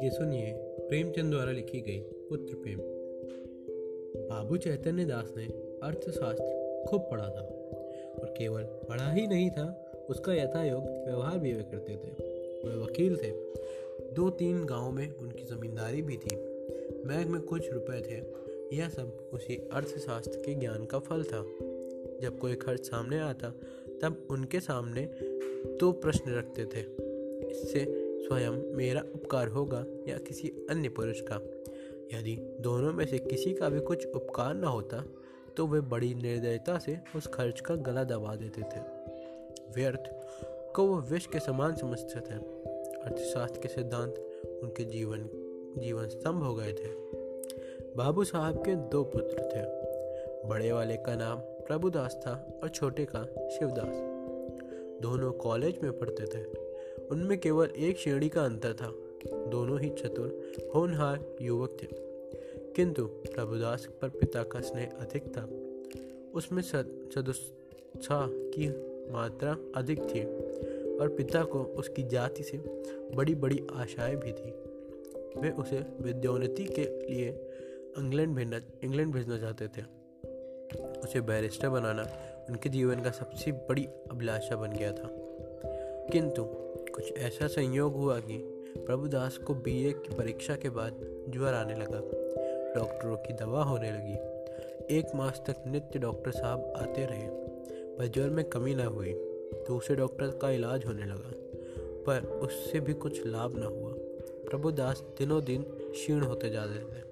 लीजिए सुनिए प्रेमचंद द्वारा लिखी गई पुत्र प्रेम। बाबू चैतन्य दास ने अर्थशास्त्र खूब पढ़ा था और केवल पढ़ा ही नहीं था, उसका यथायोग व्यवहार भी वे करते थे। वे वकील थे। दो तीन गाँव में उनकी ज़मींदारी भी थी। बैंक में कुछ रुपए थे। यह सब उसी अर्थशास्त्र के ज्ञान का फल था। जब कोई खर्च सामने आता, तब उनके सामने दो प्रश्न रखते थे। इससे स्वयं मेरा उपकार होगा या किसी अन्य पुरुष का। यदि दोनों में से किसी का भी कुछ उपकार न होता तो वे बड़ी निर्दयता से उस खर्च का गला दबा देते थे। व्यर्थ को वो विष के समान समझते थे। अर्थशास्त्र के सिद्धांत उनके जीवन जीवन स्तंभ हो गए थे। बाबू साहब के दो पुत्र थे। बड़े वाले का नाम प्रभुदास था और छोटे का शिवदास। दोनों कॉलेज में पढ़ते थे। उनमें केवल एक श्रेणी का अंतर था। दोनों ही चतुर, होनहार युवक थे। किंतु प्रभुदास पर पिता का स्नेह अधिक था। उसमें सदुत्साह की मात्रा अधिक थी और पिता को उसकी जाति से बड़ी बड़ी आशाएँ भी थी। वे उसे विद्योन्नति के लिए इंग्लैंड भेजना इंग्लैंड भेजना चाहते थे। उसे बैरिस्टर बनाना उनके जीवन का सबसे बड़ी अभिलाषा बन गया था। किंतु कुछ ऐसा संयोग हुआ कि प्रभुदास को बीए की परीक्षा के बाद ज्वर आने लगा। डॉक्टरों की दवा होने लगी। एक मास तक नित्य डॉक्टर साहब आते रहे, पर ज्वर में कमी न हुई। दूसरे डॉक्टर का इलाज होने लगा, पर उससे भी कुछ लाभ न हुआ। प्रभुदास दिनों दिन क्षीण होते जा रहे थे।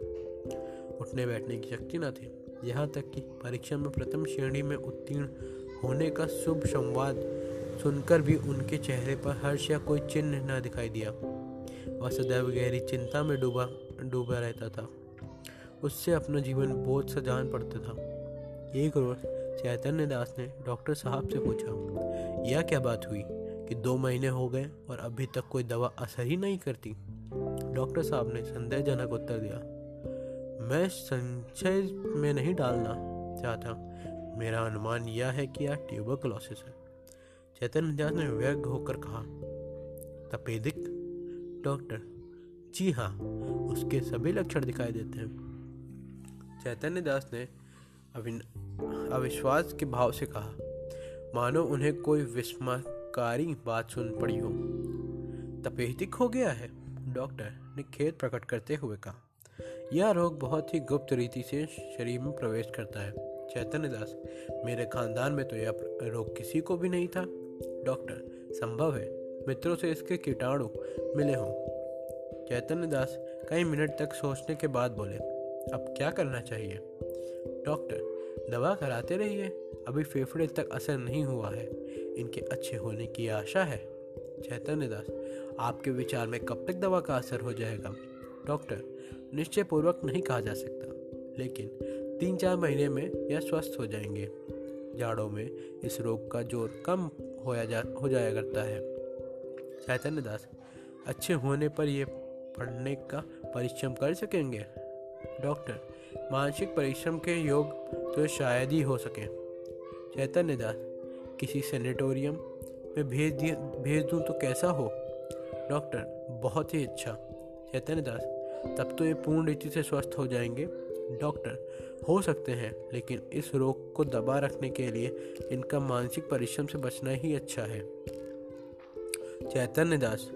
उठने बैठने की शक्ति न थी। यहाँ तक कि परीक्षा में प्रथम श्रेणी में उत्तीर्ण होने का शुभ संवाद सुनकर भी उनके चेहरे पर हर्ष या कोई चिन्ह न दिखाई दिया। वह सदैव गहरी चिंता में डूबा डूबा रहता था। उससे अपना जीवन बोझ सा जान पड़ता था। एक रोज चैतन्य दास ने डॉक्टर साहब से पूछा, यह क्या बात हुई कि दो महीने हो गए और अभी तक कोई दवा असर ही नहीं करती? डॉक्टर साहब ने संदेहजनक उत्तर दिया, मैं संशय में नहीं डालना चाहता। मेरा अनुमान यह है कि यह ट्यूबरकुलोसिस है। चैतन्य दास ने व्यग्र होकर कहा, तपेदिक, डॉक्टर, जी हाँ उसके सभी लक्षण दिखाई देते हैं। चैतन्य दास ने अविश्वास के भाव से कहा, मानो उन्हें कोई विस्मयकारी बात सुन पड़ी हो। तपेदिक हो गया है, डॉक्टर ने खेद प्रकट करते हुए कहा। यह रोग बहुत ही गुप्त रीति से शरीर में प्रवेश करता है। चैतन्य दास, मेरे खानदान में तो यह रोग किसी को भी नहीं था। डॉक्टर, संभव है मित्रों से इसके कीटाणु मिले हों। चैतन्य दास कई मिनट तक सोचने के बाद बोले, अब क्या करना चाहिए? डॉक्टर, दवा कराते रहिए, अभी फेफड़े तक असर नहीं हुआ है। इनके अच्छे होने की आशा है। चैतन्य दास, आपके विचार में कब तक दवा का असर हो जाएगा? डॉक्टर निश्चय पूर्वक नहीं कहा जा सकता, लेकिन तीन चार महीने में यह स्वस्थ हो जाएँगे। जाड़ों में इस रोग का ज़ोर कम होया जा, हो जाया करता है। चैतन्य दास, अच्छे होने पर ये पढ़ने का परिश्रम कर सकेंगे? डॉक्टर, मानसिक परिश्रम के योग तो शायद ही हो सके। चैतन्य दास, किसी सेनेटोरियम में भेज दिए, भेज दूँ तो कैसा हो? डॉक्टर, बहुत ही अच्छा। चैतन्य दास, तब तो ये पूर्ण रीति से स्वस्थ हो जाएँगे। डॉक्टर हो सकते हैं, लेकिन इस रोग को दबा रखने के लिए इनका मानसिक परिश्रम से बचना ही अच्छा है। चैतन्य दास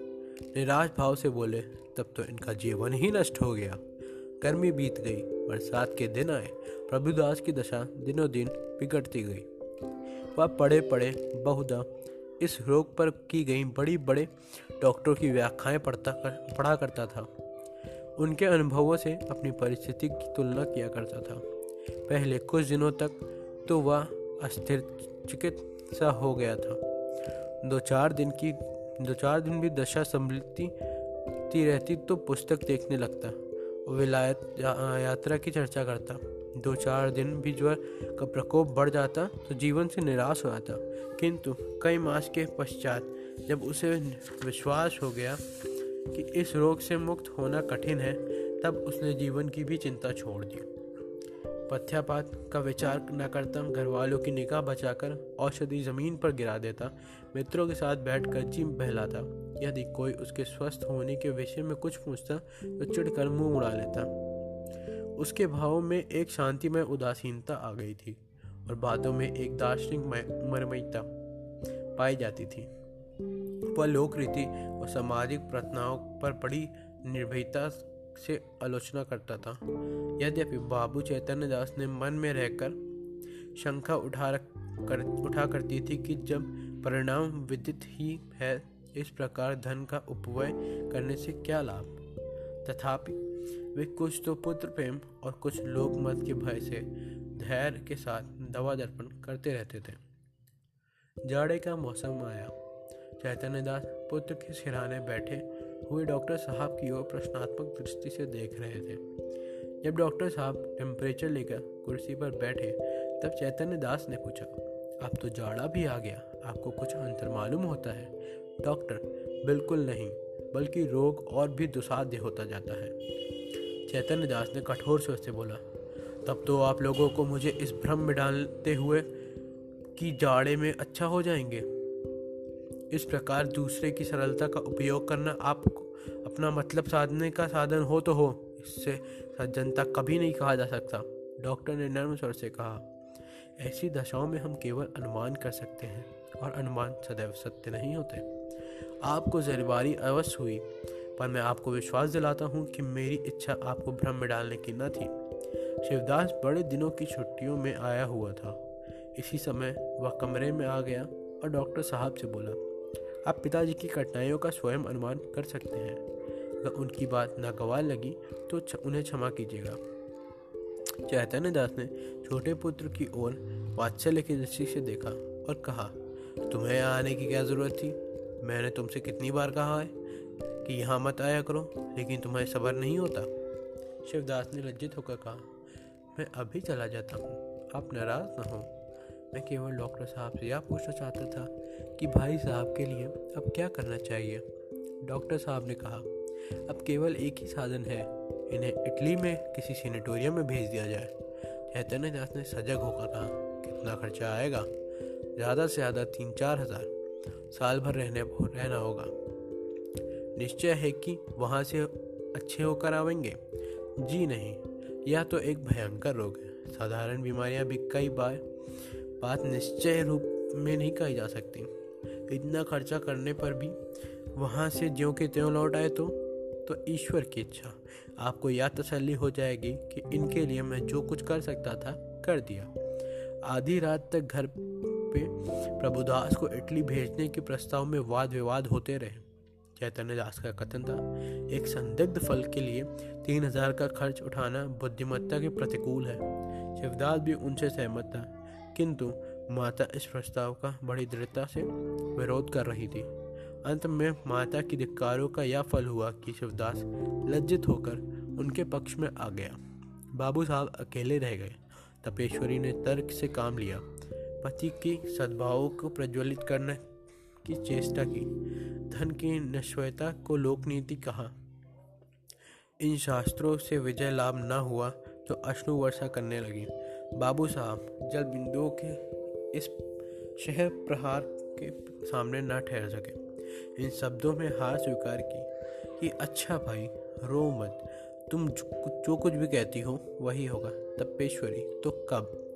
निराश भाव से बोले, तब तो इनका जीवन ही नष्ट हो गया। गर्मी बीत गई, बरसात के दिन आए प्रभुदास की दशा दिनों दिन बिगड़ती गई। वह पड़े पड़े बहुधा इस रोग पर की गई बड़ी बड़े डॉक्टरों की व्याख्याएँ पढ़ता कर, पढ़ा करता था। उनके अनुभवों से अपनी परिस्थिति की तुलना किया करता था। पहले कुछ दिनों तक तो वह अस्थिर चिकित्सा हो गया था। दो चार दिन की, दो चार दिन भी दशा संभलती रहती तो पुस्तक देखने लगता विलायत यात्रा की चर्चा करता। दो चार दिन भी ज्वर का प्रकोप बढ़ जाता तो जीवन से निराश हो जाता। किंतु कई मास के पश्चात जब उसे विश्वास हो गया कि इस रोग से मुक्त होना कठिन है, तब उसने जीवन की भी चिंता छोड़ दी। पथ्यापात का विचार न करता घर वालों की निगाह बचाकर औषधि ज़मीन पर गिरा देता, मित्रों के साथ बैठ कर जी बहलाता। यदि कोई उसके स्वस्थ होने के विषय में कुछ पूछता तो चिढ़कर मुँह उड़ा लेता। उसके भावों में एक शांतिमय उदासीनता आ गई थी, और बातों में एक दार्शनिक मरमयता पाई जाती थी। वह लोक रीति और सामाजिक प्रार्थनाओं पर बड़ी निर्भयता से आलोचना करता था। यद्यपि बाबू चैतन्य दास ने मन में रहकर शंका उठा रख, कर, उठा करती थी कि जब परिणाम विदित ही है, इस प्रकार धन का उपवय करने से क्या लाभ? तथापि वे कुछ तो पुत्र प्रेम और कुछ लोक मत के भय से धैर्य के साथ दवा दर्पण करते रहते थे। जाड़े का मौसम आया। चैतन्य दास पुत्र के सिराने बैठे हुए डॉक्टर साहब की ओर प्रश्नात्मक दृष्टि से देख रहे थे। जब डॉक्टर साहब टेम्परेचर लेकर कुर्सी पर बैठे, तब चैतन्य दास ने पूछा अब तो जाड़ा भी आ गया, आपको कुछ अंतर मालूम होता है? डॉक्टर, बिल्कुल नहीं, बल्कि रोग और भी दुसाध्य होता जाता है। चैतन्य दास ने कठोर स्वर से बोला, तब तो आप लोगों को मुझे इस भ्रम में डालते हुए कि जाड़े में अच्छा हो जाएँगे। इस प्रकार दूसरे की सरलता का उपयोग करना आपको अपना मतलब साधने का साधन हो तो हो। इससे सज्जनता कभी नहीं कहा जा सकता। डॉक्टर ने नर्म स्वर से कहा, ऐसी दशाओं में हम केवल अनुमान कर सकते हैं और अनुमान सदैव सत्य नहीं होते। आपको जरबारी अवश्य हुई, पर मैं आपको विश्वास दिलाता हूँ कि मेरी इच्छा आपको भ्रम में डालने की न थी। शिवदास बड़े दिनों की छुट्टियों में आया हुआ था। इसी समय वह कमरे में आ गया और डॉक्टर साहब से बोला आप पिताजी की कठिनाइयों का स्वयं अनुमान कर सकते हैं। अगर उनकी बात नागवार लगी तो उन्हें क्षमा कीजिएगा। चैतन्य दास ने छोटे पुत्र की ओर वात्सल्य की दृष्टि से देखा और कहा, तुम्हें यहाँ आने की क्या ज़रूरत थी? मैंने तुमसे कितनी बार कहा है कि यहाँ मत आया करो, लेकिन तुम्हें सबर नहीं होता? शिवदास ने लज्जित होकर कहा, मैं अभी चला जाता हूँ। आप नाराज़ न हो। मैं केवल डॉक्टर साहब से यह पूछना चाहता था कि भाई साहब के लिए अब क्या करना चाहिए। डॉक्टर साहब ने कहा, अब केवल एक ही साधन है, इन्हें इटली में किसी सेनेटोरियम में भेज दिया जाए। चैतन्य दास ने सजग होकर कहा, कितना खर्चा आएगा? ज़्यादा से ज़्यादा तीन चार हज़ार। साल भर रहने रहना होगा। निश्चय है कि वहाँ से अच्छे होकर आवेंगे? जी नहीं, यह तो एक भयंकर रोग है। साधारण बीमारियाँ भी कई बार बात निश्चय रूप में नहीं कही जा सकती। इतना खर्चा करने पर भी वहाँ से ज्यों के त्यों लौट आए तो तो ईश्वर की इच्छा। आपको यह तसल्ली हो जाएगी कि इनके लिए मैं जो कुछ कर सकता था, कर दिया। आधी रात तक घर पे प्रभुदास को इटली भेजने के प्रस्ताव में वाद विवाद होते रहे। चैतन्य दास का कथन था, एक संदिग्ध फल के लिए तीन हज़ार का खर्च उठाना बुद्धिमत्ता के प्रतिकूल है। शिवदास भी उनसे सहमत था किंतु माता इस प्रस्ताव का बड़ी दृढ़ता से विरोध कर रही थी। अंत में माता की धिक्कारों का यह फल हुआ कि शिवदास लज्जित होकर उनके पक्ष में आ गया। बाबू साहब अकेले रह गए। तपेश्वरी ने तर्क से काम लिया। पति की सद्भाव को प्रज्वलित करने की चेष्टा की। धन की नश्वरता को लोकनीति कहा। इन शास्त्रों से विजय लाभ न हुआ तो अश्नु वर्षा करने लगी। बाबू साहब जल बिंदुओं के इस शहर प्रहार के सामने न ठहर सके। इन शब्दों में हार स्वीकार की कि अच्छा भाई, रो मत। तुम जो कुछ भी कहती हो, वही होगा। तपेश्वरी तो कब?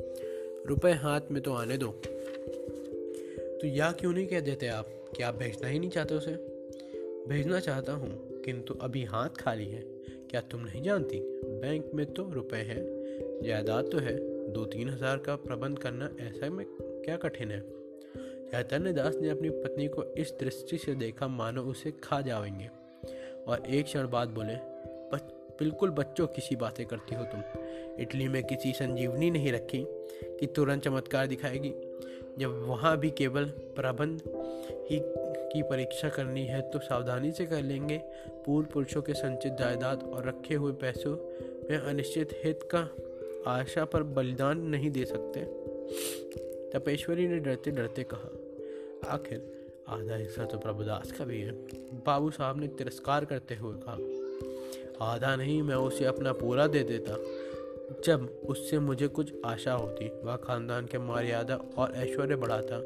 रुपए हाथ में तो आने दो। तो या क्यों नहीं कह देते आप? कि आप भेजना ही नहीं चाहते उसे? भेजना चाहता हूँ, किंतु अभी हाथ खाली है। क्या तुम नहीं जानती? बैंक में तो रुपए हैं, जायदाद तो है। दो तीन हज़ार का प्रबंध करना ऐसा में क्या कठिन है? चैतन्य दास ने अपनी पत्नी को इस दृष्टि से देखा, मानो उसे खा जाएँगे। और एक क्षण बाद बोले बिल्कुल बच्चों किसी बातें करती हो तुम। इटली में किसी संजीवनी नहीं रखी कि तुरंत चमत्कार दिखाएगी। जब वहाँ भी केवल प्रबंध ही की परीक्षा करनी है तो सावधानी से कर लेंगे। पूर्व पुरुषों के संचित जायदाद और रखे हुए पैसों में अनिश्चित हित का आशा पर बलिदान नहीं दे सकते। तपेश्वरी ने डरते डरते कहा, आखिर आधा हिस्सा तो प्रभुदास का भी है। बाबू साहब ने तिरस्कार करते हुए कहा, आधा नहीं, मैं उसे अपना पूरा दे देता। जब उससे मुझे कुछ आशा होती, वह खानदान के मर्यादा और ऐश्वर्य बढ़ाता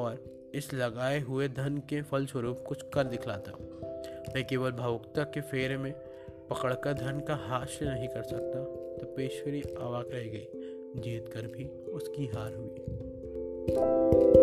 और इस लगाए हुए धन के फलस्वरूप कुछ कर दिखलाता। मैं केवल भावुकता के फेरे में पकड़कर धन का हास्य नहीं कर सकता। तो पेशवरी अवाक रह गई। जीत कर भी उसकी हार हुई।